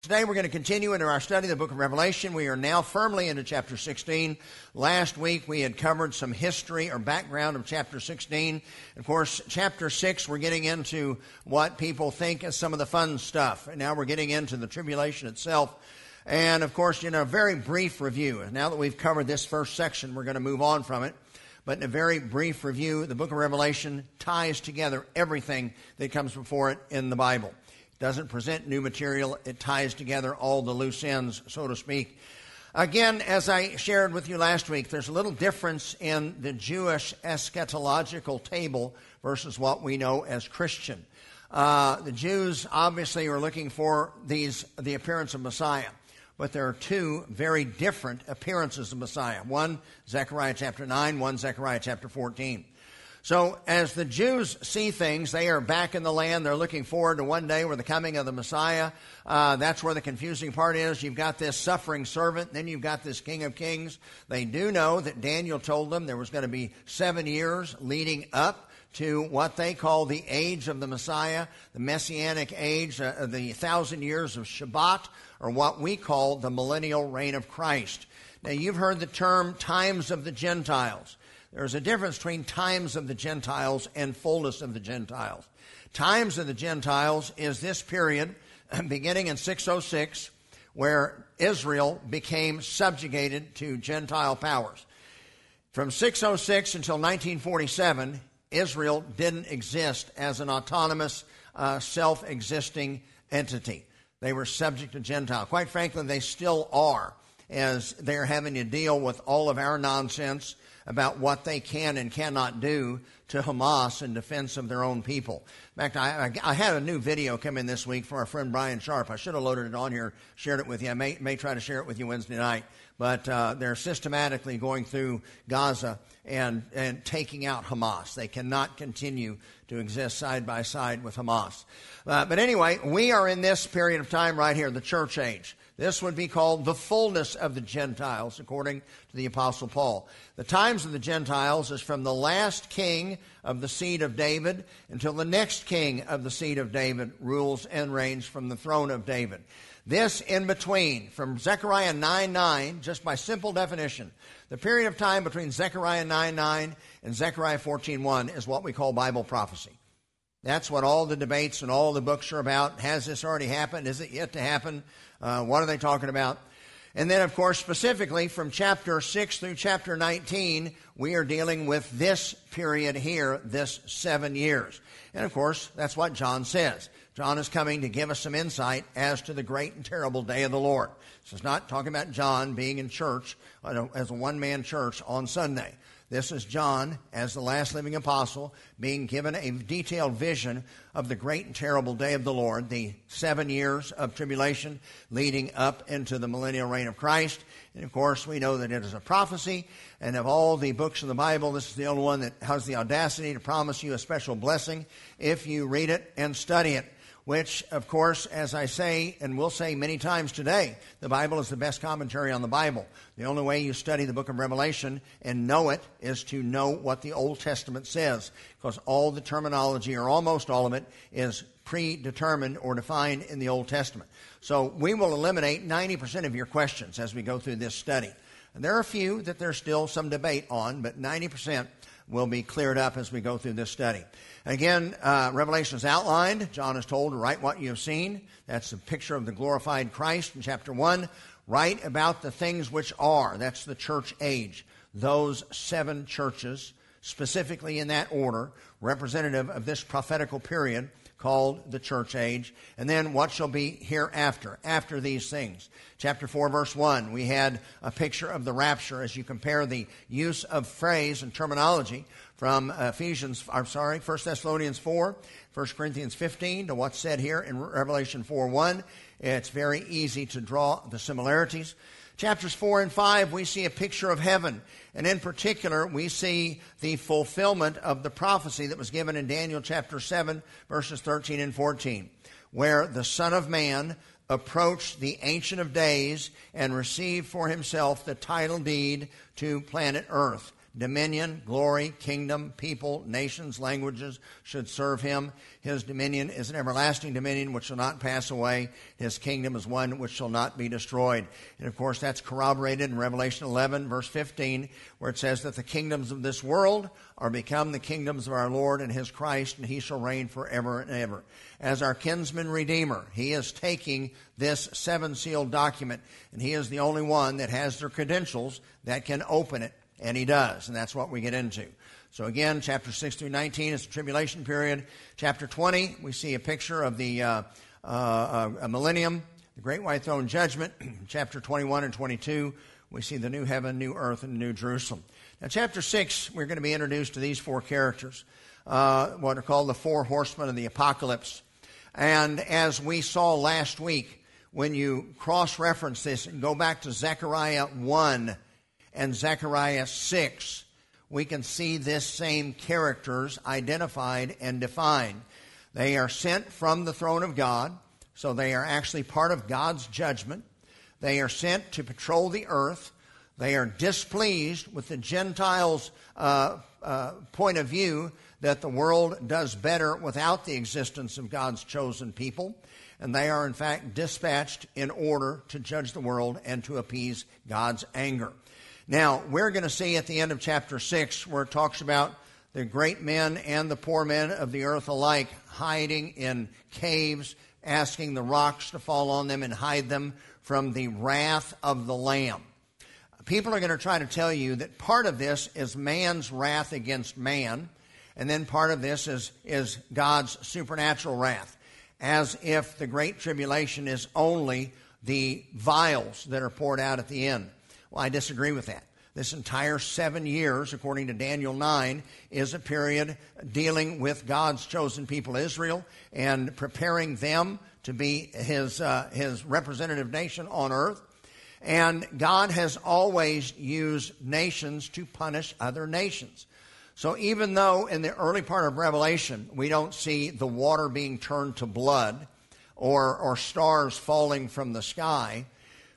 Today we're going to continue into our study of the book of Revelation. We are now firmly into chapter 16. Last week we had covered some history or background of chapter 16. Of course, chapter 6 we're getting into what people think is some of the fun stuff. And now we're getting into the tribulation itself. And of course, in a very brief review, now that we've covered this first section, we're going to move on from it. But in a very brief review, the book of Revelation ties together everything that comes before it in the Bible doesn't present new material, it ties together all the loose ends, so to speak. Again, as I shared with you last week, there's a little difference in the Jewish eschatological table versus what we know as Christian. Uh, the Jews obviously are looking for these the appearance of Messiah, but there are two very different appearances of Messiah. One, Zechariah chapter 9, one, Zechariah chapter 14. So, as the Jews see things, they are back in the land. They're looking forward to one day where the coming of the Messiah. Uh, that's where the confusing part is. You've got this suffering servant, then you've got this King of Kings. They do know that Daniel told them there was going to be seven years leading up to what they call the age of the Messiah, the messianic age, uh, the thousand years of Shabbat, or what we call the millennial reign of Christ. Now, you've heard the term times of the Gentiles. There's a difference between times of the Gentiles and fullness of the Gentiles. Times of the Gentiles is this period beginning in 606 where Israel became subjugated to Gentile powers. From 606 until 1947, Israel didn't exist as an autonomous, uh, self existing entity. They were subject to Gentile. Quite frankly, they still are, as they're having to deal with all of our nonsense about what they can and cannot do to Hamas in defense of their own people. In fact, I, I, I, had a new video come in this week from our friend Brian Sharp. I should have loaded it on here, shared it with you. I may, may try to share it with you Wednesday night. But uh, they're systematically going through Gaza and, and taking out Hamas. They cannot continue to exist side by side with Hamas. Uh, but anyway, we are in this period of time right here, the church age. This would be called the fullness of the Gentiles, according to the Apostle Paul. The times of the Gentiles is from the last king of the seed of David until the next king of the seed of David rules and reigns from the throne of David. This in between, from Zechariah 9 9, just by simple definition, the period of time between Zechariah 9 9 and Zechariah 14 1 is what we call Bible prophecy. That's what all the debates and all the books are about. Has this already happened? Is it yet to happen? Uh, what are they talking about? And then, of course, specifically from chapter 6 through chapter 19, we are dealing with this period here, this seven years. And of course, that's what John says. John is coming to give us some insight as to the great and terrible day of the Lord. This is not talking about John being in church as a one man church on Sunday. This is John, as the last living apostle, being given a detailed vision of the great and terrible day of the Lord, the seven years of tribulation leading up into the millennial reign of Christ. And of course, we know that it is a prophecy. And of all the books in the Bible, this is the only one that has the audacity to promise you a special blessing if you read it and study it which, of course, as I say and will say many times today, the Bible is the best commentary on the Bible. The only way you study the book of Revelation and know it is to know what the Old Testament says, because all the terminology, or almost all of it, is predetermined or defined in the Old Testament. So we will eliminate 90% of your questions as we go through this study. And there are a few that there's still some debate on, but 90% will be cleared up as we go through this study. Again, uh, Revelation is outlined. John is told to write what you have seen. That's a picture of the glorified Christ in chapter 1. Write about the things which are. That's the church age. Those seven churches, specifically in that order, representative of this prophetical period called the church age. And then what shall be hereafter, after these things. Chapter 4, verse 1, we had a picture of the rapture as you compare the use of phrase and terminology from Ephesians, I'm sorry, 1 Thessalonians 4, 1 Corinthians 15 to what's said here in Revelation 4, 1. It's very easy to draw the similarities. Chapters 4 and 5, we see a picture of heaven. And in particular, we see the fulfillment of the prophecy that was given in Daniel chapter 7, verses 13 and 14, where the Son of Man approached the Ancient of Days and received for himself the title deed to planet Earth dominion, glory, kingdom, people, nations, languages should serve him. His dominion is an everlasting dominion which shall not pass away. His kingdom is one which shall not be destroyed. And of course, that's corroborated in Revelation 11, verse 15, where it says that the kingdoms of this world are become the kingdoms of our Lord and his Christ, and he shall reign forever and ever. As our kinsman redeemer, he is taking this seven sealed document, and he is the only one that has the credentials that can open it and he does, and that's what we get into. So again, chapter 6 through 19 is the tribulation period. Chapter 20, we see a picture of the uh, uh, a millennium, the great white throne judgment. chapter 21 and 22, we see the new heaven, new earth, and new Jerusalem. Now, chapter 6, we're going to be introduced to these four characters, uh, what are called the four horsemen of the apocalypse. And as we saw last week, when you cross reference this and go back to Zechariah 1, and Zechariah 6, we can see this same characters identified and defined. They are sent from the throne of God, so they are actually part of God's judgment. They are sent to patrol the earth. They are displeased with the Gentiles' uh, uh, point of view that the world does better without the existence of God's chosen people. And they are, in fact, dispatched in order to judge the world and to appease God's anger. Now, we're going to see at the end of chapter 6 where it talks about the great men and the poor men of the earth alike hiding in caves, asking the rocks to fall on them and hide them from the wrath of the Lamb. People are going to try to tell you that part of this is man's wrath against man, and then part of this is, is God's supernatural wrath, as if the Great Tribulation is only the vials that are poured out at the end. Well, I disagree with that. This entire seven years, according to Daniel 9, is a period dealing with God's chosen people, Israel, and preparing them to be his, uh, his representative nation on earth. And God has always used nations to punish other nations. So even though in the early part of Revelation we don't see the water being turned to blood or, or stars falling from the sky,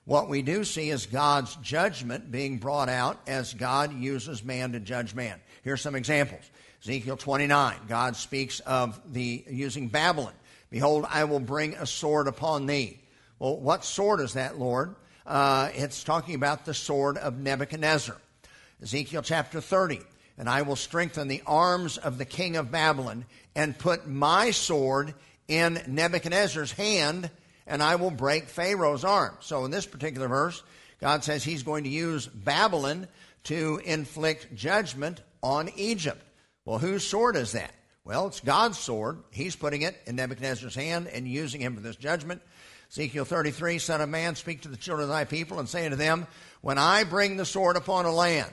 what we do see is God's judgment being brought out as God uses man to judge man. Here's some examples. Ezekiel 29, God speaks of the using Babylon. Behold, I will bring a sword upon thee. Well, what sword is that, Lord? Uh, it's talking about the sword of Nebuchadnezzar. Ezekiel chapter 30, and I will strengthen the arms of the king of Babylon and put my sword in Nebuchadnezzar's hand and I will break Pharaoh's arm. So in this particular verse, God says he's going to use Babylon to inflict judgment on Egypt. Well, whose sword is that? Well, it's God's sword. He's putting it in Nebuchadnezzar's hand and using him for this judgment. Ezekiel 33, Son of man, speak to the children of thy people and say unto them, When I bring the sword upon a land.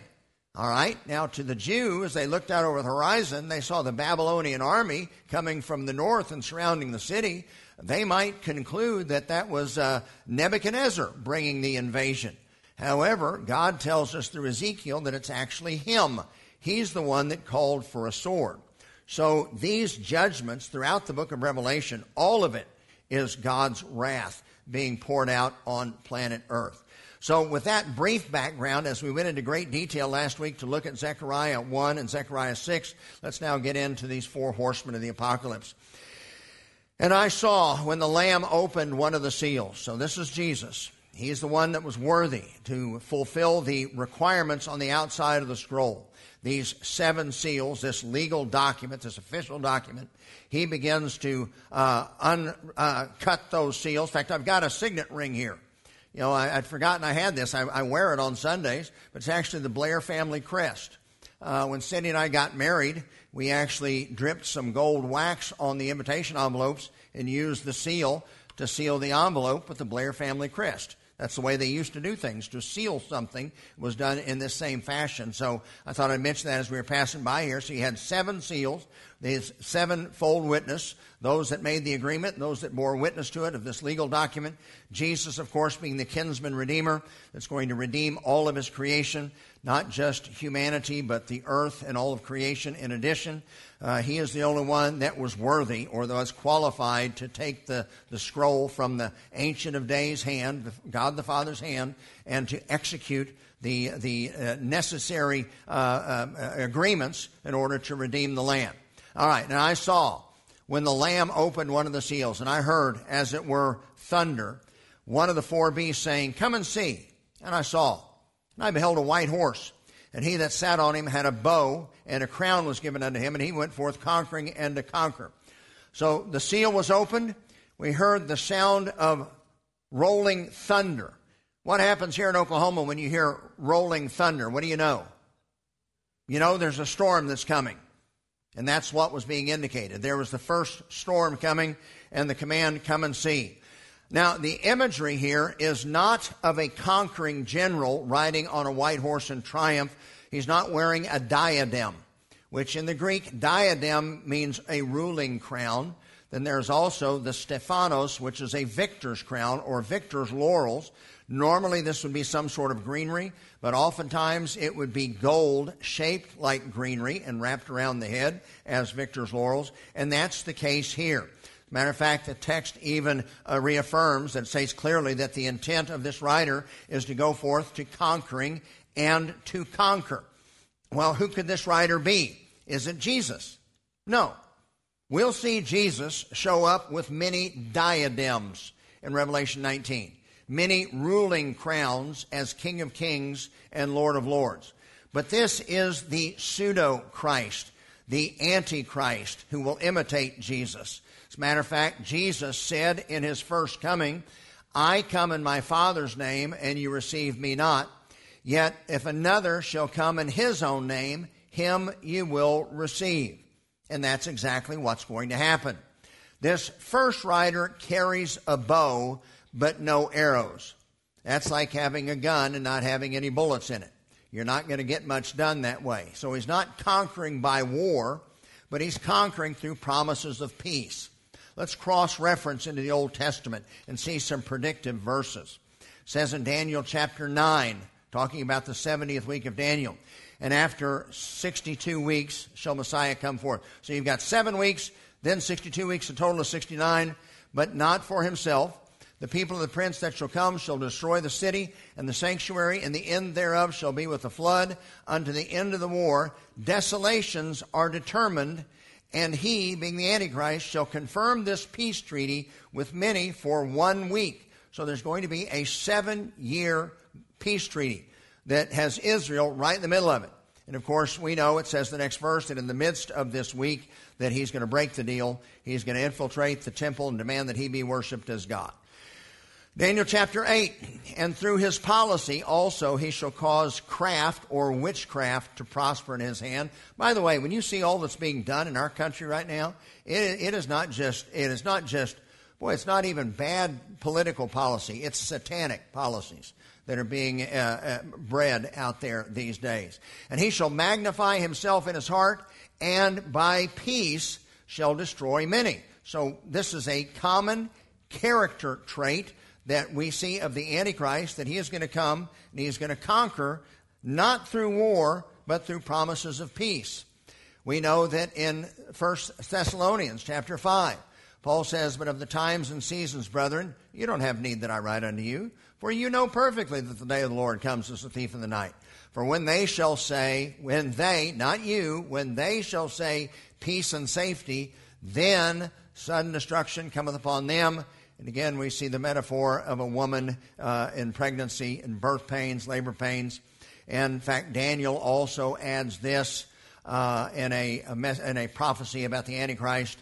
All right, now to the Jews, they looked out over the horizon, they saw the Babylonian army coming from the north and surrounding the city they might conclude that that was uh, Nebuchadnezzar bringing the invasion. However, God tells us through Ezekiel that it's actually him. He's the one that called for a sword. So these judgments throughout the book of Revelation, all of it is God's wrath being poured out on planet Earth. So, with that brief background, as we went into great detail last week to look at Zechariah 1 and Zechariah 6, let's now get into these four horsemen of the apocalypse. And I saw when the Lamb opened one of the seals. So this is Jesus. He's the one that was worthy to fulfill the requirements on the outside of the scroll. These seven seals, this legal document, this official document, he begins to uh, uh, cut those seals. In fact, I've got a signet ring here. You know, I, would forgotten I had this. I, I, wear it on Sundays, but it's actually the Blair family crest. Uh, when Cindy and I got married, we actually dripped some gold wax on the invitation envelopes and used the seal to seal the envelope with the Blair family crest. That's the way they used to do things. To seal something was done in this same fashion. So I thought I'd mention that as we were passing by here. So you had seven seals, these sevenfold witness, those that made the agreement, those that bore witness to it of this legal document. Jesus, of course, being the kinsman redeemer that's going to redeem all of his creation, not just humanity, but the earth and all of creation in addition. Uh, he is the only one that was worthy or that was qualified to take the, the scroll from the Ancient of Days hand, God the Father's hand, and to execute the, the uh, necessary uh, uh, agreements in order to redeem the land. All right, now I saw when the Lamb opened one of the seals, and I heard, as it were, thunder, one of the four beasts saying, Come and see. And I saw. And I beheld a white horse, and he that sat on him had a bow, and a crown was given unto him, and he went forth conquering and to conquer. So the seal was opened. We heard the sound of rolling thunder. What happens here in Oklahoma when you hear rolling thunder? What do you know? You know there's a storm that's coming. And that's what was being indicated. There was the first storm coming and the command, come and see. Now, the imagery here is not of a conquering general riding on a white horse in triumph. He's not wearing a diadem, which in the Greek, diadem means a ruling crown. Then there's also the Stephanos, which is a victor's crown or victor's laurels. Normally, this would be some sort of greenery, but oftentimes it would be gold shaped like greenery and wrapped around the head as victor's laurels, and that's the case here. Matter of fact, the text even uh, reaffirms and says clearly that the intent of this writer is to go forth to conquering and to conquer. Well, who could this writer be? Is it Jesus? No. We'll see Jesus show up with many diadems in Revelation 19 many ruling crowns as King of Kings and Lord of Lords. But this is the pseudo Christ, the Antichrist, who will imitate Jesus. A matter of fact, Jesus said in his first coming, I come in my Father's name, and you receive me not. Yet if another shall come in his own name, him you will receive. And that's exactly what's going to happen. This first rider carries a bow but no arrows. That's like having a gun and not having any bullets in it. You're not going to get much done that way. So he's not conquering by war, but he's conquering through promises of peace. Let's cross reference into the Old Testament and see some predictive verses. It says in Daniel chapter 9, talking about the 70th week of Daniel, and after 62 weeks shall Messiah come forth. So you've got seven weeks, then 62 weeks, a total of 69, but not for himself the people of the prince that shall come shall destroy the city and the sanctuary, and the end thereof shall be with a flood unto the end of the war. Desolations are determined, and he, being the Antichrist, shall confirm this peace treaty with many for one week. So there's going to be a seven year peace treaty that has Israel right in the middle of it. And of course, we know it says the next verse that in the midst of this week that he's going to break the deal. He's going to infiltrate the temple and demand that he be worshiped as God. Daniel chapter 8, and through his policy also he shall cause craft or witchcraft to prosper in his hand. By the way, when you see all that's being done in our country right now, it, it is not just, it is not just, boy, it's not even bad political policy. It's satanic policies that are being uh, uh, bred out there these days. And he shall magnify himself in his heart, and by peace shall destroy many. So this is a common character trait that we see of the Antichrist that he is going to come and he is going to conquer not through war, but through promises of peace. We know that in 1 Thessalonians chapter 5, Paul says, But of the times and seasons, brethren, you don't have need that I write unto you, for you know perfectly that the day of the Lord comes as a thief in the night. For when they shall say, when they, not you, when they shall say peace and safety, then sudden destruction cometh upon them and again, we see the metaphor of a woman uh, in pregnancy and birth pains, labor pains. And in fact, Daniel also adds this uh, in, a, a in a prophecy about the Antichrist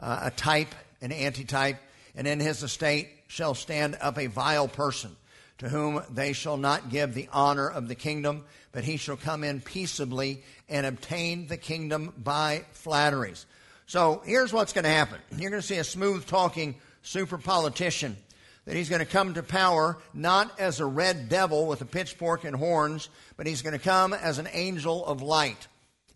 uh, a type, an antitype, and in his estate shall stand up a vile person to whom they shall not give the honor of the kingdom, but he shall come in peaceably and obtain the kingdom by flatteries. So here's what's going to happen. You're going to see a smooth talking super politician, that he's going to come to power not as a red devil with a pitchfork and horns, but he's going to come as an angel of light.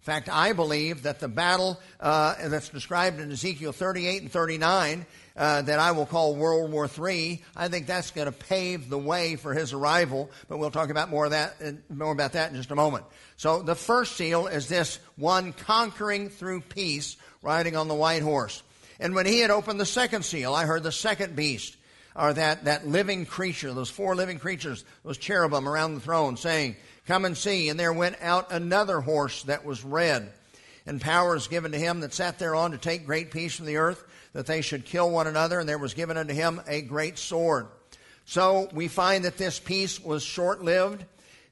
In fact, I believe that the battle uh, that's described in Ezekiel 38 and 39, uh, that I will call World War III, I think that's going to pave the way for his arrival. But we'll talk about more of that, uh, more about that in just a moment. So the first seal is this one conquering through peace, riding on the white horse. And when he had opened the second seal, I heard the second beast, or that, that living creature, those four living creatures, those cherubim around the throne, saying, Come and see. And there went out another horse that was red. And power is given to him that sat thereon to take great peace from the earth, that they should kill one another. And there was given unto him a great sword. So we find that this peace was short lived,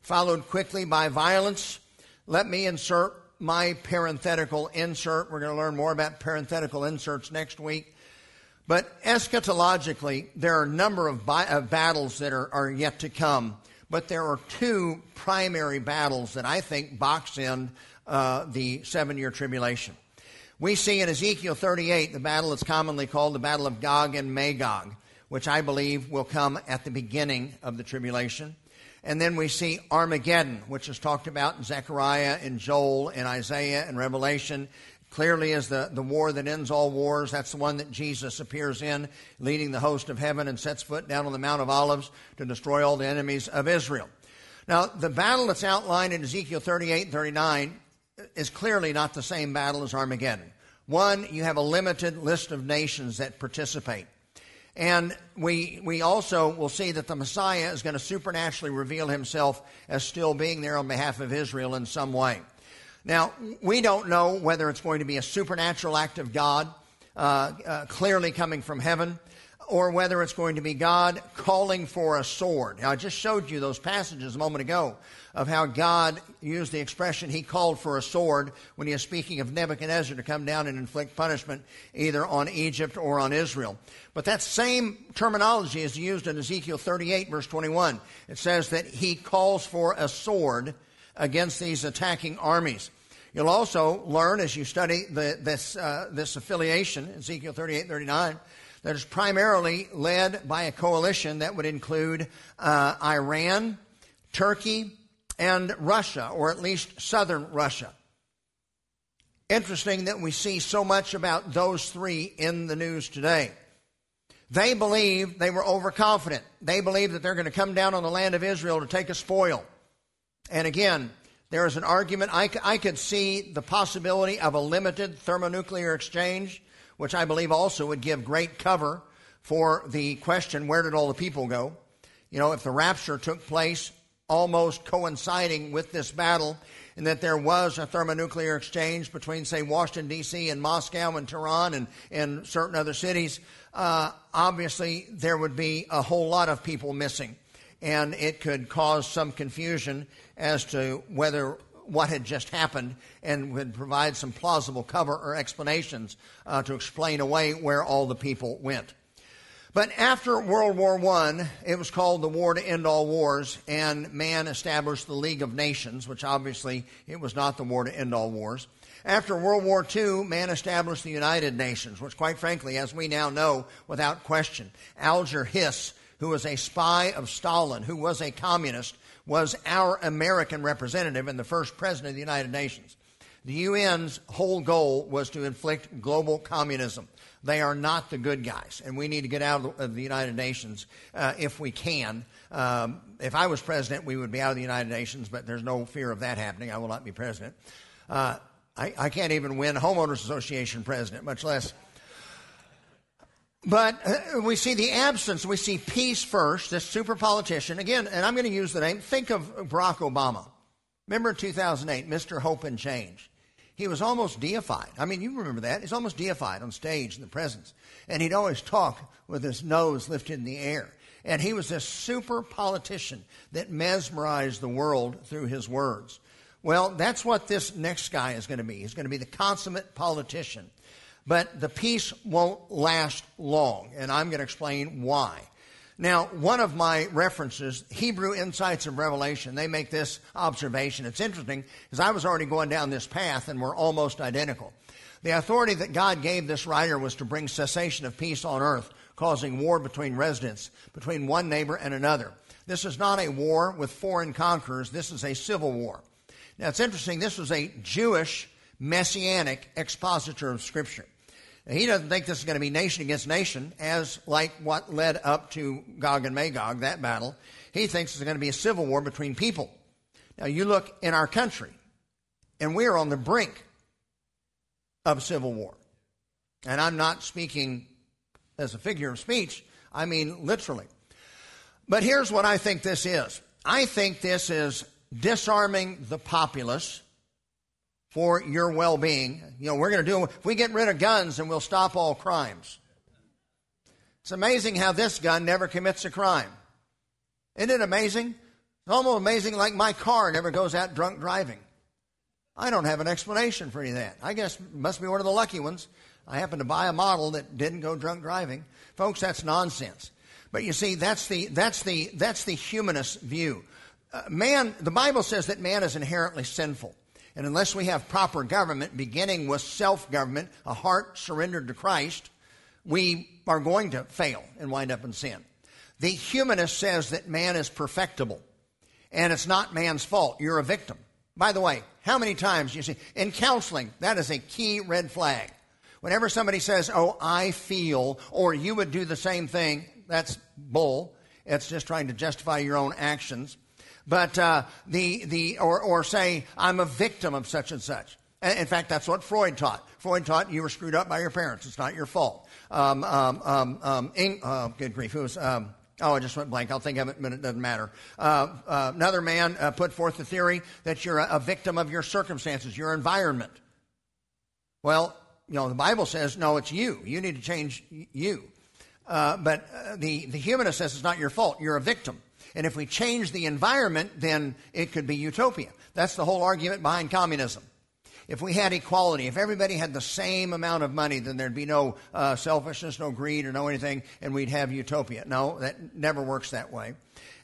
followed quickly by violence. Let me insert my parenthetical insert. We're going to learn more about parenthetical inserts next week. But eschatologically, there are a number of, bi- of battles that are, are yet to come. But there are two primary battles that I think box in uh, the seven year tribulation. We see in Ezekiel 38 the battle that's commonly called the Battle of Gog and Magog, which I believe will come at the beginning of the tribulation. And then we see Armageddon, which is talked about in Zechariah and Joel and Isaiah and Revelation clearly as the, the war that ends all wars. That's the one that Jesus appears in, leading the host of heaven and sets foot down on the Mount of Olives to destroy all the enemies of Israel. Now, the battle that's outlined in Ezekiel 38 and 39 is clearly not the same battle as Armageddon. One, you have a limited list of nations that participate. And we, we also will see that the Messiah is going to supernaturally reveal himself as still being there on behalf of Israel in some way. Now, we don't know whether it's going to be a supernatural act of God, uh, uh, clearly coming from heaven, or whether it's going to be God calling for a sword. Now, I just showed you those passages a moment ago of how God used the expression he called for a sword when he is speaking of Nebuchadnezzar to come down and inflict punishment either on Egypt or on Israel. But that same terminology is used in Ezekiel 38, verse 21. It says that he calls for a sword against these attacking armies. You'll also learn as you study the, this, uh, this affiliation, Ezekiel 38 39, that is primarily led by a coalition that would include uh, Iran, Turkey, and Russia, or at least southern Russia. Interesting that we see so much about those three in the news today. They believe they were overconfident. They believe that they're going to come down on the land of Israel to take a spoil. And again, there is an argument. I, I could see the possibility of a limited thermonuclear exchange, which I believe also would give great cover for the question where did all the people go? You know, if the rapture took place almost coinciding with this battle, and that there was a thermonuclear exchange between, say, Washington, D.C., and Moscow and Tehran and, and certain other cities, uh, obviously there would be a whole lot of people missing and it could cause some confusion as to whether what had just happened and would provide some plausible cover or explanations uh, to explain away where all the people went. But after World War I, it was called the War to End All Wars, and man established the League of Nations, which obviously it was not the War to End All Wars. After World War II, man established the United Nations, which, quite frankly, as we now know without question, Alger Hiss who was a spy of Stalin, who was a communist, was our American representative and the first president of the United Nations. The UN's whole goal was to inflict global communism. They are not the good guys, and we need to get out of the United Nations uh, if we can. Um, if I was president, we would be out of the United Nations, but there's no fear of that happening. I will not be president. Uh, I, I, can't even win Homeowners Association president, much less but uh, we see the absence. We see peace first, this super politician. Again, and I'm going to use the name. Think of Barack Obama. Remember in 2008, Mr. Hope and Change. He was almost deified. I mean, you remember that. He's almost deified on stage in the presence. And he'd always talk with his nose lifted in the air. And he was this super politician that mesmerized the world through his words. Well, that's what this next guy is going to be. He's going to be the consummate politician but the peace won't last long, and I'm going to explain why. Now, one of my references, Hebrew Insights of Revelation, they make this observation. It's interesting because I was already going down this path and we're almost identical. The authority that God gave this writer was to bring cessation of peace on earth, causing war between residents, between one neighbor and another. This is not a war with foreign conquerors, this is a civil war. Now it's interesting, this was a Jewish messianic expositor of Scripture. He doesn't think this is going to be nation against nation, as like what led up to Gog and Magog, that battle. He thinks it's going to be a civil war between people. Now, you look in our country, and we are on the brink of civil war. And I'm not speaking as a figure of speech, I mean literally. But here's what I think this is I think this is disarming the populace for your well being. You know, we're going to do, if we get rid of guns, and we'll stop all crimes. It's amazing how this gun never commits a crime. Isn't it amazing? It's almost amazing, like my car never goes out drunk driving. I don't have an explanation for any of that. I guess must be one of the lucky ones. I happened to buy a model that didn't go drunk driving. Folks, that's nonsense. But you see, that's the, that's the, that's the humanist view. Uh, man, the Bible says that man is inherently sinful. And unless we have proper government, beginning with self government, a heart surrendered to Christ, we are going to fail and wind up in sin. The humanist says that man is perfectible and it's not man's fault. You're a victim. By the way, how many times you see in counseling, that is a key red flag. Whenever somebody says, Oh, I feel, or you would do the same thing, that's bull. It's just trying to justify your own actions. But uh, the, the, or, or say, I'm a victim of such and such. In fact, that's what Freud taught. Freud taught you were screwed up by your parents. It's not your fault. Um, um, um, um Ing, uh, good grief. Was, um, oh, I just went blank. I'll think of it but. It doesn't matter. Uh, uh, another man uh, put forth the theory that you're a, a victim of your circumstances, your environment. Well, you know, the Bible says, no, it's you. You need to change you. Uh, but uh, the, the humanist says it's not your fault. You're a victim. And if we change the environment, then it could be utopia. That's the whole argument behind communism. If we had equality, if everybody had the same amount of money, then there'd be no uh, selfishness, no greed, or no anything, and we'd have utopia. No, that never works that way.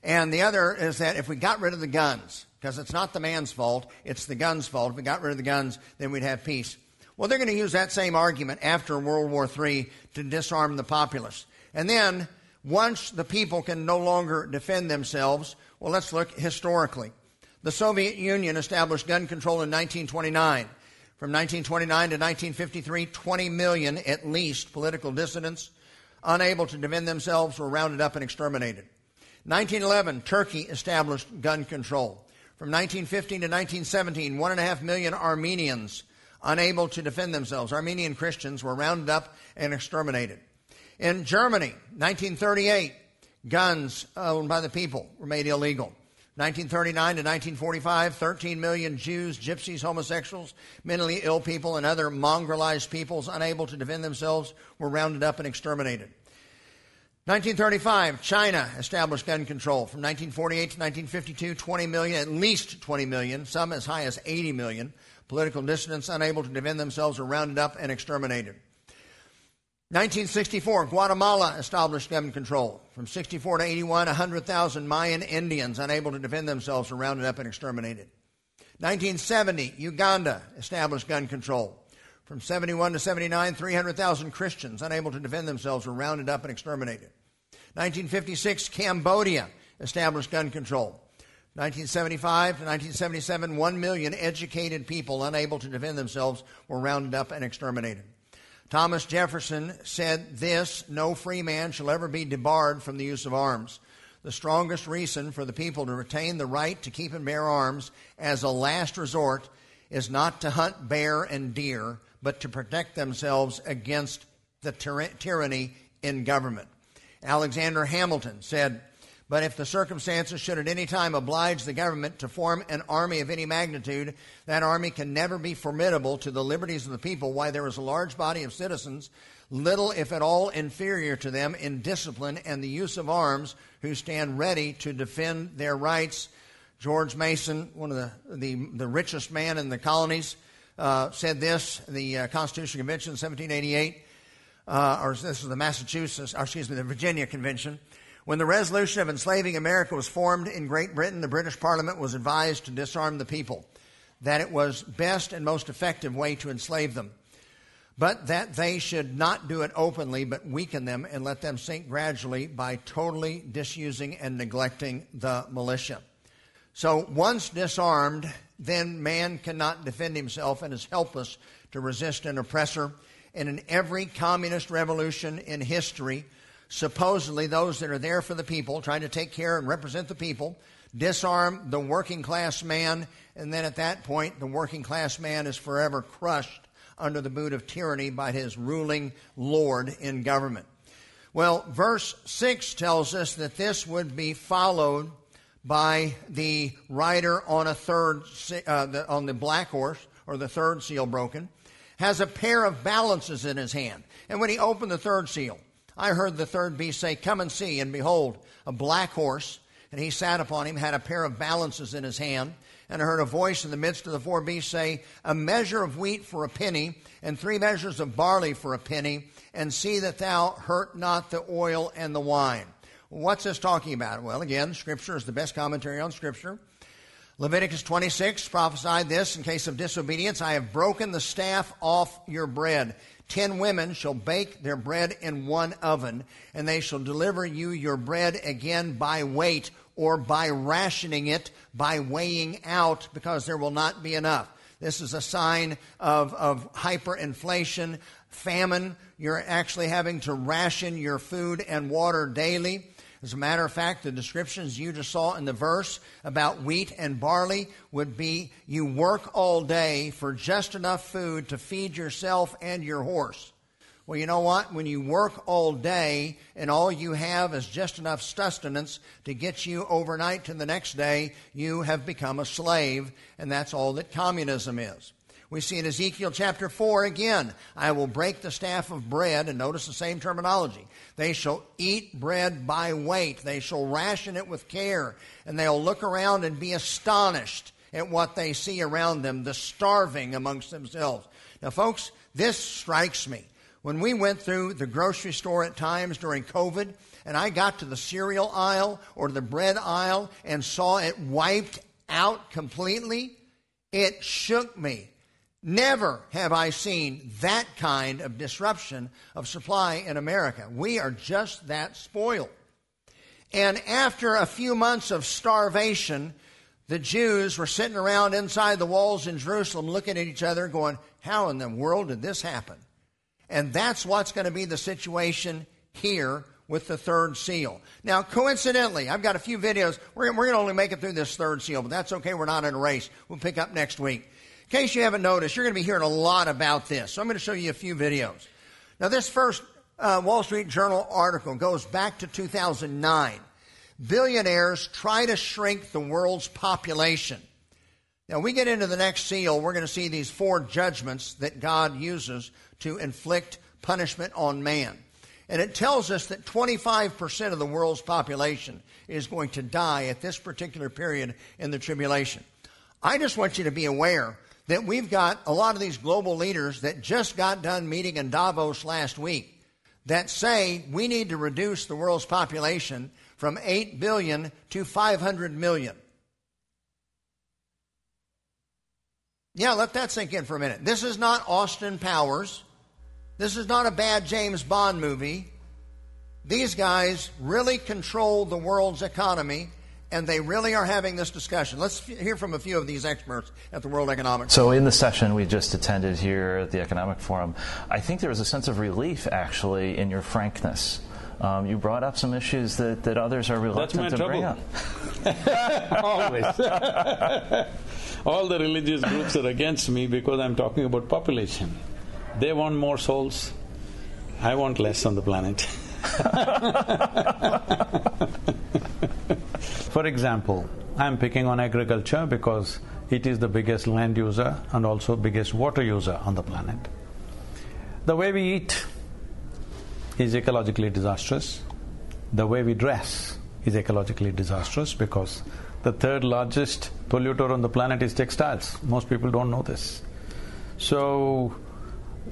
And the other is that if we got rid of the guns, because it's not the man's fault, it's the gun's fault. If we got rid of the guns, then we'd have peace. Well, they're going to use that same argument after World War III to disarm the populace. And then once the people can no longer defend themselves, well, let's look historically. The Soviet Union established gun control in 1929. From 1929 to 1953, 20 million at least political dissidents unable to defend themselves were rounded up and exterminated. 1911, Turkey established gun control. From 1915 to 1917, one and a half million Armenians unable to defend themselves, Armenian Christians, were rounded up and exterminated. In Germany, 1938, guns owned by the people were made illegal. 1939 to 1945, 13 million Jews, gypsies, homosexuals, mentally ill people, and other mongrelized peoples unable to defend themselves were rounded up and exterminated. 1935, China established gun control. From 1948 to 1952, 20 million, at least 20 million, some as high as 80 million, political dissidents unable to defend themselves were rounded up and exterminated. 1964, Guatemala established gun control. From 64 to 81, 100,000 Mayan Indians unable to defend themselves were rounded up and exterminated. 1970, Uganda established gun control. From 71 to 79, 300,000 Christians unable to defend themselves were rounded up and exterminated. 1956, Cambodia established gun control. 1975 to 1977, 1 million educated people unable to defend themselves were rounded up and exterminated. Thomas Jefferson said this No free man shall ever be debarred from the use of arms. The strongest reason for the people to retain the right to keep and bear arms as a last resort is not to hunt bear and deer, but to protect themselves against the tyr- tyranny in government. Alexander Hamilton said, but if the circumstances should at any time oblige the government to form an army of any magnitude, that army can never be formidable to the liberties of the people, why there is a large body of citizens, little if at all inferior to them in discipline and the use of arms, who stand ready to defend their rights. George Mason, one of the, the, the richest man in the colonies, uh, said this, the uh, Constitutional Convention, 1788, uh, or this is the Massachusetts, or excuse me, the Virginia Convention. When the resolution of enslaving America was formed in Great Britain, the British Parliament was advised to disarm the people, that it was best and most effective way to enslave them, but that they should not do it openly, but weaken them and let them sink gradually by totally disusing and neglecting the militia. So once disarmed, then man cannot defend himself and is helpless to resist an oppressor. And in every communist revolution in history, supposedly those that are there for the people, trying to take care and represent the people, disarm the working class man, and then at that point, the working class man is forever crushed under the boot of tyranny by his ruling lord in government. Well, verse 6 tells us that this would be followed by the rider on a third, uh, the, on the black horse, or the third seal broken, has a pair of balances in his hand. And when he opened the third seal, I heard the third beast say, Come and see. And behold, a black horse, and he sat upon him, had a pair of balances in his hand. And I heard a voice in the midst of the four beasts say, A measure of wheat for a penny, and three measures of barley for a penny, and see that thou hurt not the oil and the wine. What's this talking about? Well, again, Scripture is the best commentary on Scripture. Leviticus 26 prophesied this in case of disobedience I have broken the staff off your bread. Ten women shall bake their bread in one oven, and they shall deliver you your bread again by weight or by rationing it, by weighing out, because there will not be enough. This is a sign of, of hyperinflation, famine. You're actually having to ration your food and water daily. As a matter of fact, the descriptions you just saw in the verse about wheat and barley would be you work all day for just enough food to feed yourself and your horse. Well, you know what? When you work all day and all you have is just enough sustenance to get you overnight to the next day, you have become a slave, and that's all that communism is. We see in Ezekiel chapter 4 again, I will break the staff of bread, and notice the same terminology. They shall eat bread by weight, they shall ration it with care, and they'll look around and be astonished at what they see around them, the starving amongst themselves. Now, folks, this strikes me. When we went through the grocery store at times during COVID, and I got to the cereal aisle or the bread aisle and saw it wiped out completely, it shook me. Never have I seen that kind of disruption of supply in America. We are just that spoiled. And after a few months of starvation, the Jews were sitting around inside the walls in Jerusalem looking at each other, going, How in the world did this happen? And that's what's going to be the situation here with the third seal. Now, coincidentally, I've got a few videos. We're, we're going to only make it through this third seal, but that's okay. We're not in a race. We'll pick up next week. In case you haven't noticed, you're going to be hearing a lot about this. So I'm going to show you a few videos. Now, this first uh, Wall Street Journal article goes back to 2009. Billionaires try to shrink the world's population. Now, we get into the next seal, we're going to see these four judgments that God uses to inflict punishment on man. And it tells us that 25% of the world's population is going to die at this particular period in the tribulation. I just want you to be aware that we've got a lot of these global leaders that just got done meeting in Davos last week that say we need to reduce the world's population from 8 billion to 500 million. Yeah, let that sink in for a minute. This is not Austin Powers. This is not a bad James Bond movie. These guys really control the world's economy, and they really are having this discussion. Let's hear from a few of these experts at the World Economic Forum. So, in the session we just attended here at the Economic Forum, I think there was a sense of relief, actually, in your frankness. Um, you brought up some issues that, that others are reluctant to trouble. bring up. Always. All the religious groups are against me because I'm talking about population. They want more souls. I want less on the planet. For example, I'm picking on agriculture because it is the biggest land user and also biggest water user on the planet. The way we eat is ecologically disastrous. The way we dress is ecologically disastrous because the third largest polluter on the planet is textiles. Most people don't know this. So,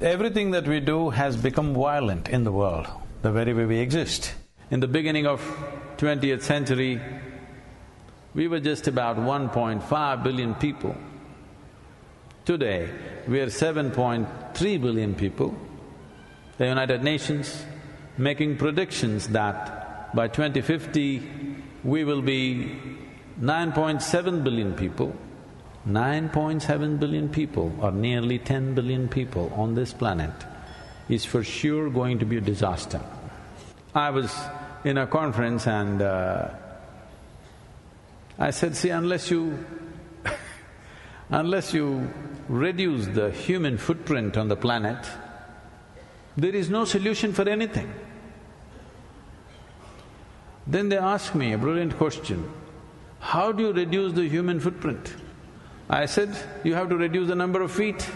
everything that we do has become violent in the world, the very way we exist. In the beginning of 20th century, we were just about 1.5 billion people. Today, we are 7.3 billion people. The United Nations making predictions that by 2050, we will be 9.7 billion people. 9.7 billion people or nearly 10 billion people on this planet is for sure going to be a disaster. I was in a conference and uh, I said, see, unless you unless you reduce the human footprint on the planet, there is no solution for anything. Then they asked me a brilliant question, how do you reduce the human footprint? I said, you have to reduce the number of feet.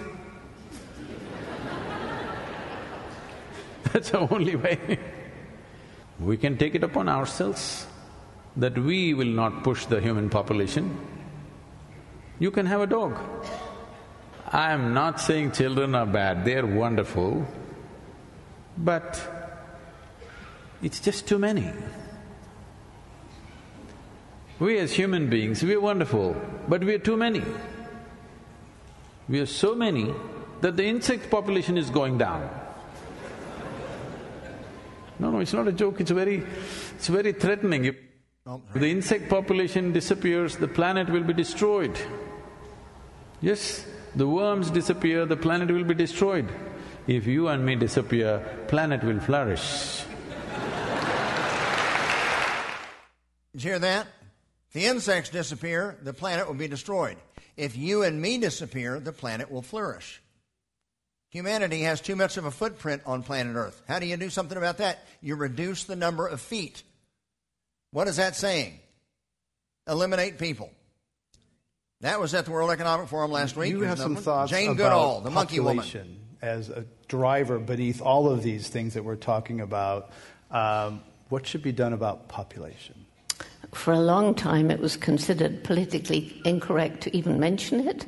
That's the only way. we can take it upon ourselves that we will not push the human population. You can have a dog. I am not saying children are bad, they're wonderful, but it's just too many. We as human beings, we are wonderful, but we are too many. We are so many that the insect population is going down. No, no, it's not a joke, it's very… it's very threatening. If the insect population disappears, the planet will be destroyed. Yes, the worms disappear, the planet will be destroyed. If you and me disappear, planet will flourish. Did you hear that? If the insects disappear, the planet will be destroyed. If you and me disappear, the planet will flourish. Humanity has too much of a footprint on planet Earth. How do you do something about that? You reduce the number of feet. What is that saying? Eliminate people. That was at the World Economic Forum last week. You have some thoughts Jane about Goodall, the monkey woman. as a driver beneath all of these things that we're talking about. Um, what should be done about population? For a long time, it was considered politically incorrect to even mention it,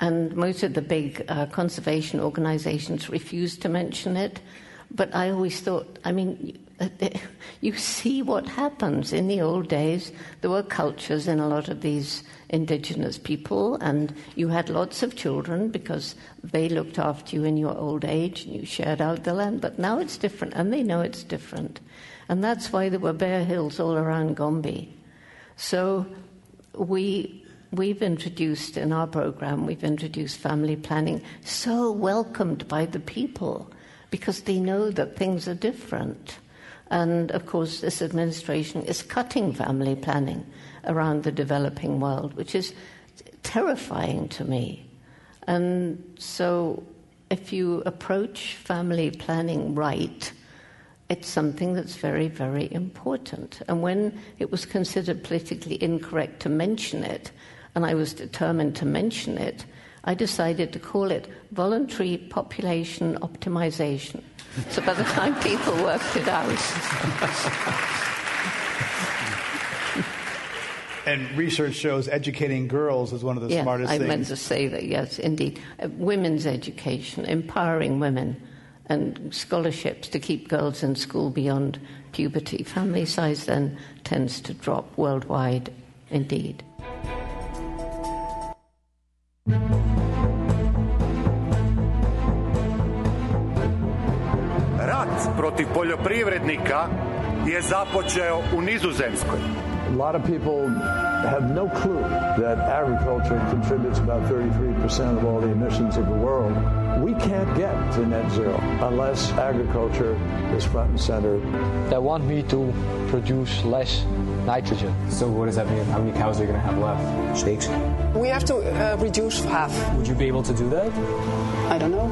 and most of the big uh, conservation organizations refuse to mention it. But I always thought, I mean, you see what happens. In the old days, there were cultures in a lot of these indigenous people, and you had lots of children because they looked after you in your old age and you shared out the land. But now it's different, and they know it's different. And that's why there were bare hills all around Gombe. So we, we've introduced in our program, we've introduced family planning, so welcomed by the people because they know that things are different. And of course, this administration is cutting family planning around the developing world, which is terrifying to me. And so, if you approach family planning right, it's something that's very, very important. And when it was considered politically incorrect to mention it, and I was determined to mention it, I decided to call it voluntary population optimization. So by the time people worked it out. and research shows educating girls is one of the yeah, smartest I things. I meant to say that, yes, indeed. Uh, women's education, empowering women and scholarships to keep girls in school beyond puberty. Family size then tends to drop worldwide, indeed. Rat protiv poljoprivrednika je započeo u Nizozemskoj. A lot of people have no clue that agriculture contributes about 33% of all the emissions of the world. We can't get to net zero unless agriculture is front and center. They want me to produce less nitrogen. So what does that mean? How many cows are you going to have left? Steaks. We have to uh, reduce half. Would you be able to do that? I don't know.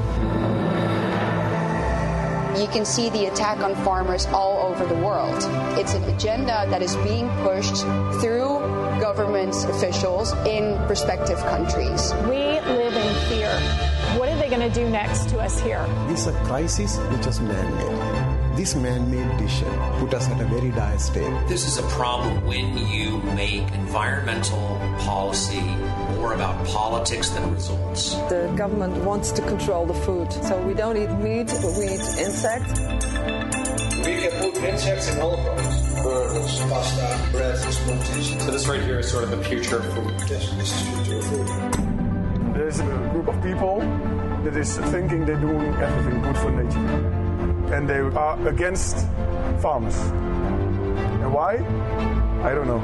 You can see the attack on farmers all over the world. It's an agenda that is being pushed through government officials in respective countries. We live in fear. What are they going to do next to us here? This is a crisis which is man made. This man made decision put us at a very dire state. This is a problem when you make environmental policy more about politics than results. The government wants to control the food. So we don't eat meat, but we eat insects. We can put insects in all of us. Burgers, pasta, bread, smoothies. So this right here is sort of the future of food. Yes, this is future of food. There's a group of people that is thinking they're doing everything good for nature. And they are against farmers. And why? I don't know.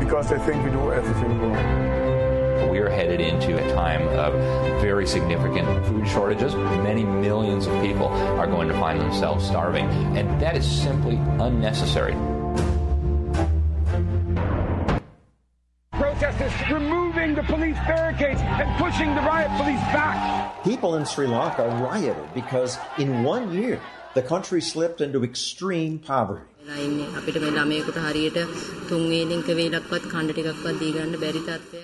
Because they think we do everything wrong. We are headed into a time of very significant food shortages. Many millions of people are going to find themselves starving, and that is simply unnecessary. The police barricades and pushing the riot police back. People in Sri Lanka rioted because in one year the country slipped into extreme poverty.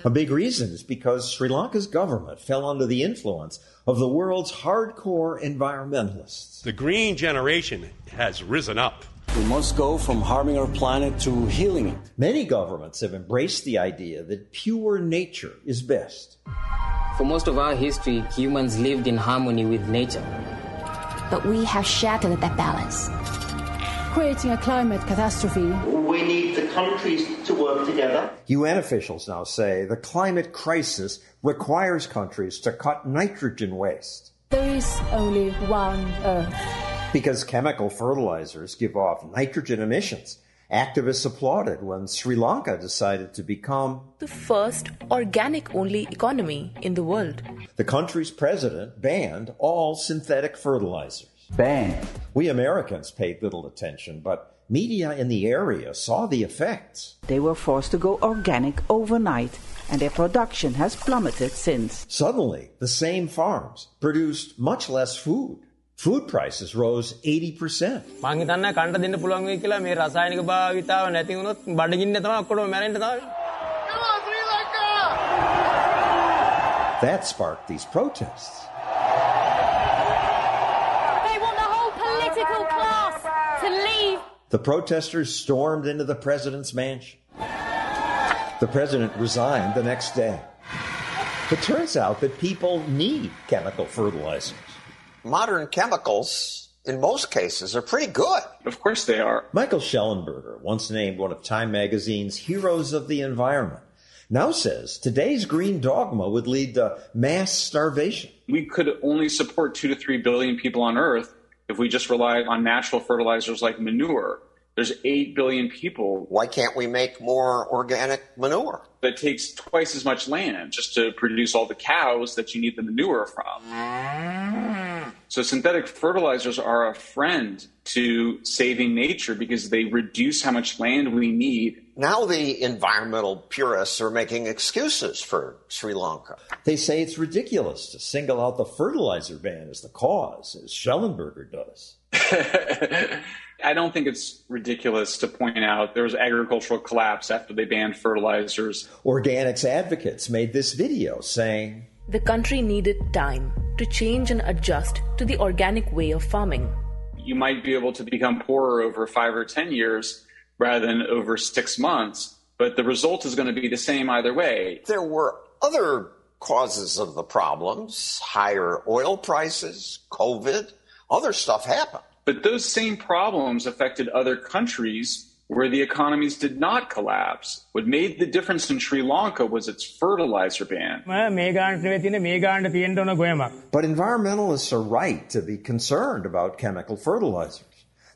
A big reason is because Sri Lanka's government fell under the influence of the world's hardcore environmentalists. The green generation has risen up. We must go from harming our planet to healing it. Many governments have embraced the idea that pure nature is best. For most of our history, humans lived in harmony with nature. But we have shattered that balance creating a climate catastrophe. We need the countries to work together. UN officials now say the climate crisis requires countries to cut nitrogen waste. There is only one Earth. Because chemical fertilizers give off nitrogen emissions. Activists applauded when Sri Lanka decided to become the first organic only economy in the world. The country's president banned all synthetic fertilizers. Banned. We Americans paid little attention, but media in the area saw the effects. They were forced to go organic overnight, and their production has plummeted since. Suddenly, the same farms produced much less food Food prices rose 80%. මං හිතන්නේ කන්න දෙන්න පුළුවන් වෙයි කියලා මේ රසායනික භාවිතාව නැති වුණොත් බඩගින්න තමයි ඔක්කොම මැරෙන්න තමයි. That sparked these protests. The protesters stormed into the president's mansion. The president resigned the next day. It turns out that people need chemical fertilizers. Modern chemicals, in most cases, are pretty good. Of course they are. Michael Shellenberger, once named one of Time magazine's heroes of the environment, now says today's green dogma would lead to mass starvation. We could only support two to three billion people on Earth if we just relied on natural fertilizers like manure. There's 8 billion people. Why can't we make more organic manure? That takes twice as much land just to produce all the cows that you need the manure from. So synthetic fertilizers are a friend to saving nature because they reduce how much land we need. Now the environmental purists are making excuses for Sri Lanka. They say it's ridiculous to single out the fertilizer ban as the cause, as Shellenberger does. I don't think it's ridiculous to point out there was agricultural collapse after they banned fertilizers. Organics advocates made this video saying the country needed time to change and adjust to the organic way of farming. You might be able to become poorer over five or 10 years rather than over six months, but the result is going to be the same either way. There were other causes of the problems higher oil prices, COVID, other stuff happened. But those same problems affected other countries where the economies did not collapse. What made the difference in Sri Lanka was its fertilizer ban. But environmentalists are right to be concerned about chemical fertilizers.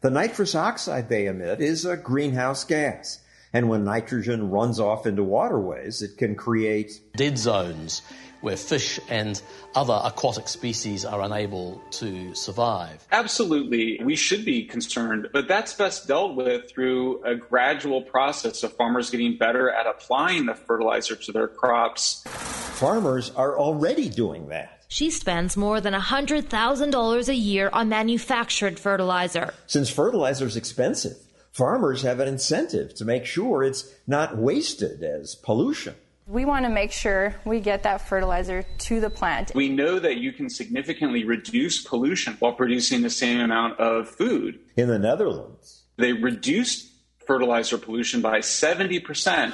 The nitrous oxide they emit is a greenhouse gas. And when nitrogen runs off into waterways, it can create dead zones where fish and other aquatic species are unable to survive. Absolutely, we should be concerned, but that's best dealt with through a gradual process of farmers getting better at applying the fertilizer to their crops. Farmers are already doing that. She spends more than $100,000 a year on manufactured fertilizer. Since fertilizer is expensive, farmers have an incentive to make sure it's not wasted as pollution. We want to make sure we get that fertilizer to the plant. We know that you can significantly reduce pollution while producing the same amount of food. In the Netherlands, they reduced fertilizer pollution by 70%.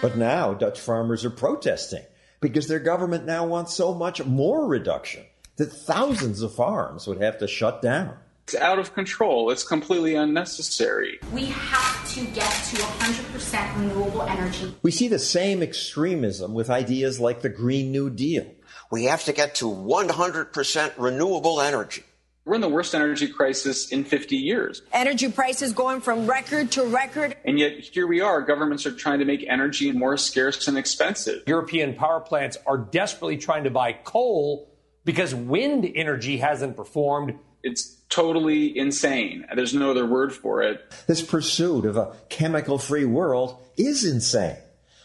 But now Dutch farmers are protesting because their government now wants so much more reduction that thousands of farms would have to shut down. It's out of control. It's completely unnecessary. We have to get to 100% renewable energy. We see the same extremism with ideas like the Green New Deal. We have to get to 100% renewable energy. We're in the worst energy crisis in 50 years. Energy prices going from record to record. And yet, here we are. Governments are trying to make energy more scarce and expensive. European power plants are desperately trying to buy coal because wind energy hasn't performed. It's totally insane. There's no other word for it. This pursuit of a chemical free world is insane.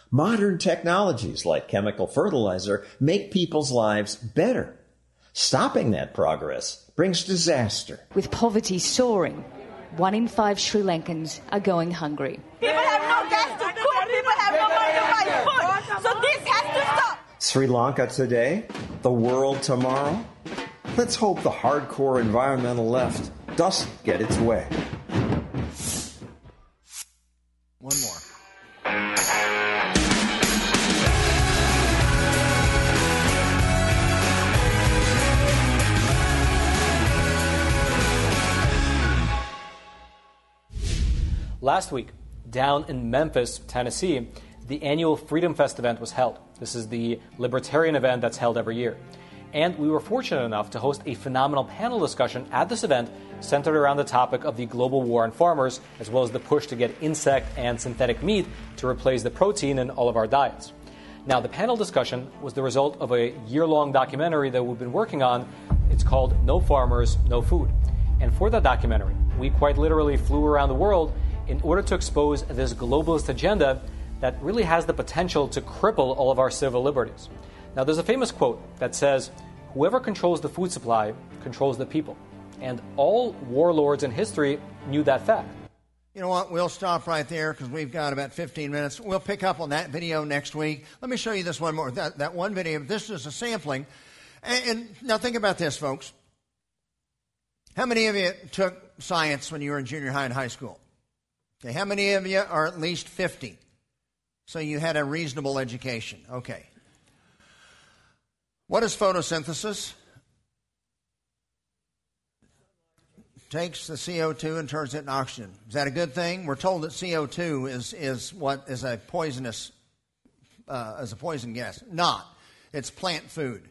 Modern technologies like chemical fertilizer make people's lives better. Stopping that progress brings disaster. With poverty soaring, one in five Sri Lankans are going hungry. People have no gas to cook. People have no money to buy food. So this has to stop. Sri Lanka today, the world tomorrow. Let's hope the hardcore environmental left doesn't get its way. One more. Last week, down in Memphis, Tennessee, the annual Freedom Fest event was held. This is the libertarian event that's held every year. And we were fortunate enough to host a phenomenal panel discussion at this event centered around the topic of the global war on farmers, as well as the push to get insect and synthetic meat to replace the protein in all of our diets. Now, the panel discussion was the result of a year long documentary that we've been working on. It's called No Farmers, No Food. And for that documentary, we quite literally flew around the world in order to expose this globalist agenda that really has the potential to cripple all of our civil liberties. Now, there's a famous quote that says, Whoever controls the food supply controls the people. And all warlords in history knew that fact. You know what? We'll stop right there because we've got about 15 minutes. We'll pick up on that video next week. Let me show you this one more. That, that one video, this is a sampling. And, and now think about this, folks. How many of you took science when you were in junior high and high school? Okay, how many of you are at least 50? So you had a reasonable education. Okay. What is photosynthesis? Takes the CO2 and turns it into oxygen. Is that a good thing? We're told that CO2 is, is what is a poisonous, uh, as a poison gas. Not. It's plant food.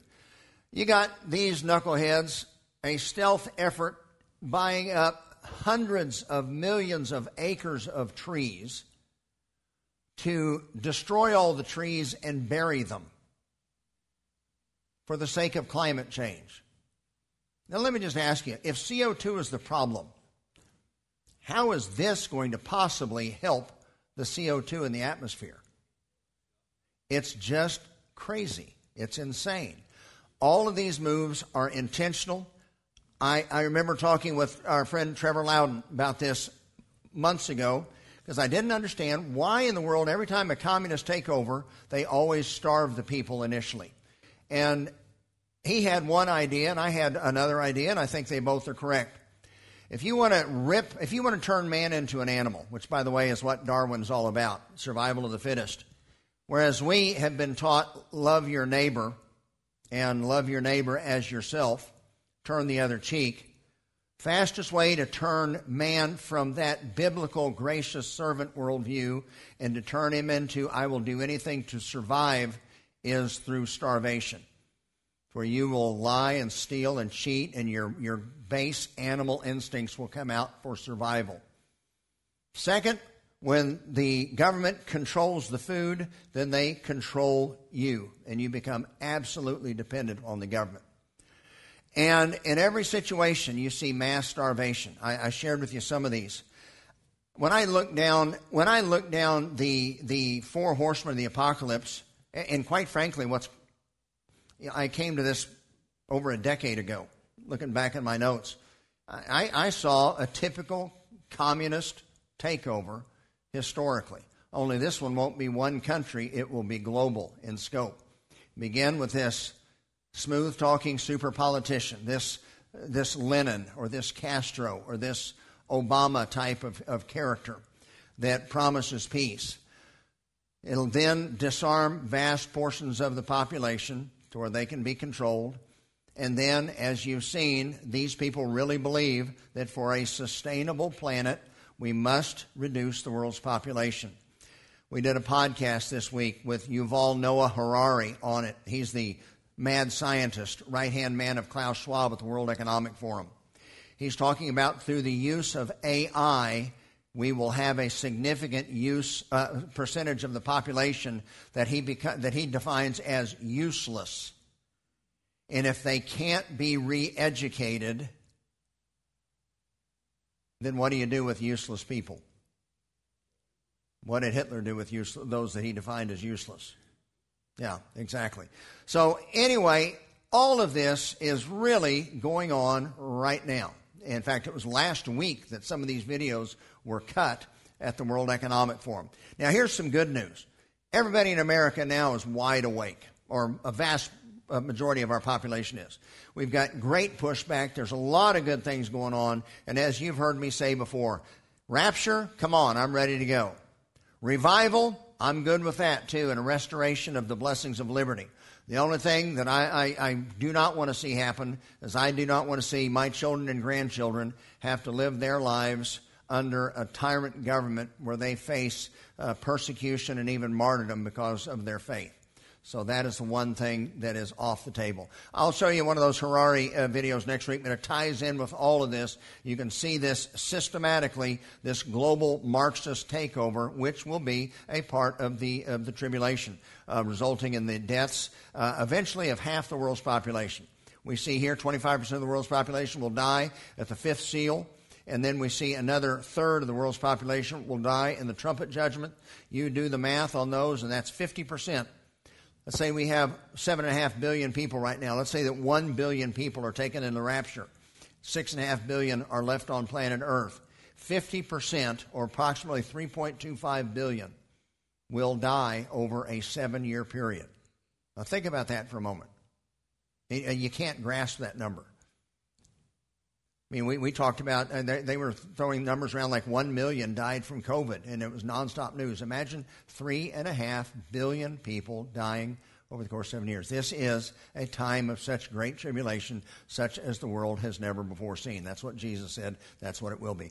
You got these knuckleheads, a stealth effort buying up hundreds of millions of acres of trees to destroy all the trees and bury them for the sake of climate change. Now, let me just ask you if CO2 is the problem, how is this going to possibly help the CO2 in the atmosphere? It's just crazy. It's insane. All of these moves are intentional. I, I remember talking with our friend Trevor Loudon about this months ago because I didn't understand why in the world, every time a communist take over, they always starve the people initially. And he had one idea, and I had another idea, and I think they both are correct. If you want to rip, if you want to turn man into an animal, which by the way is what Darwin's all about, survival of the fittest. Whereas we have been taught love your neighbor and love your neighbor as yourself, turn the other cheek. Fastest way to turn man from that biblical gracious servant worldview and to turn him into I will do anything to survive is through starvation. Where you will lie and steal and cheat, and your, your base animal instincts will come out for survival. Second, when the government controls the food, then they control you, and you become absolutely dependent on the government. And in every situation, you see mass starvation. I, I shared with you some of these. When I look down, when I look down the the four horsemen of the apocalypse, and quite frankly, what's I came to this over a decade ago, looking back in my notes. I, I saw a typical communist takeover historically. Only this one won't be one country, it will be global in scope. Begin with this smooth talking super politician, this, this Lenin or this Castro or this Obama type of, of character that promises peace. It'll then disarm vast portions of the population to where they can be controlled. And then, as you've seen, these people really believe that for a sustainable planet, we must reduce the world's population. We did a podcast this week with Yuval Noah Harari on it. He's the mad scientist, right hand man of Klaus Schwab at the World Economic Forum. He's talking about through the use of AI, we will have a significant use uh, percentage of the population that he beca- that he defines as useless. And if they can't be re-educated, then what do you do with useless people? What did Hitler do with useless, those that he defined as useless? Yeah, exactly. So, anyway, all of this is really going on right now. In fact, it was last week that some of these videos were cut at the World Economic Forum. Now, here's some good news. Everybody in America now is wide awake, or a vast uh, majority of our population is. We've got great pushback. There's a lot of good things going on. And as you've heard me say before, rapture, come on, I'm ready to go. Revival, I'm good with that too, and a restoration of the blessings of liberty. The only thing that I, I, I, do not want to see happen is I do not want to see my children and grandchildren have to live their lives under a tyrant government where they face uh, persecution and even martyrdom because of their faith. So that is the one thing that is off the table. I'll show you one of those Harari uh, videos next week, but it ties in with all of this. You can see this systematically, this global Marxist takeover, which will be a part of the of the tribulation, uh, resulting in the deaths uh, eventually of half the world's population. We see here 25% of the world's population will die at the fifth seal. And then we see another third of the world's population will die in the trumpet judgment. You do the math on those, and that's 50% Let's say we have 7.5 billion people right now. Let's say that 1 billion people are taken in the rapture. 6.5 billion are left on planet Earth. 50%, or approximately 3.25 billion, will die over a seven year period. Now, think about that for a moment. Uh, you can't grasp that number. I mean, we, we talked about, they, they, were throwing numbers around like 1 million died from COVID, and it was nonstop news. Imagine 3.5 billion people dying over the course of seven years. This is a time of such great tribulation, such as the world has never before seen. That's what Jesus said. That's what it will be.